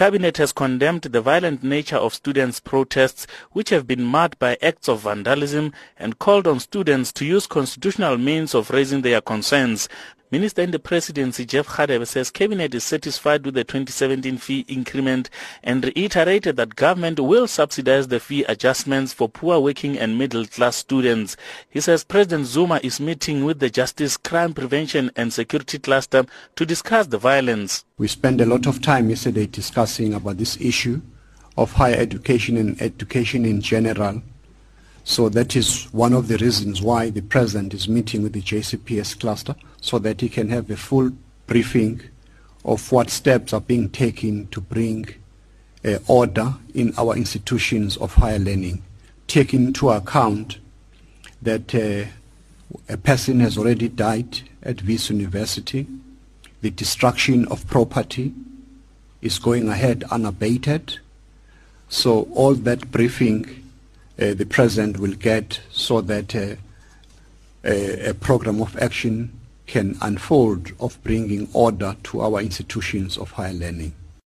Cabinet has condemned the violent nature of students' protests, which have been marred by acts of vandalism, and called on students to use constitutional means of raising their concerns. Minister in the Presidency Jeff Radebe says Cabinet is satisfied with the 2017 fee increment and reiterated that government will subsidize the fee adjustments for poor working and middle class students. He says President Zuma is meeting with the Justice, Crime Prevention and Security Cluster to discuss the violence. We spent a lot of time yesterday discussing about this issue of higher education and education in general. So that is one of the reasons why the President is meeting with the JCPS cluster so that he can have a full briefing of what steps are being taken to bring uh, order in our institutions of higher learning, taking into account that uh, a person has already died at Wits University, the destruction of property is going ahead unabated, so all that briefing uh, the President will get so that uh, a, a program of action can unfold of bringing order to our institutions of higher learning.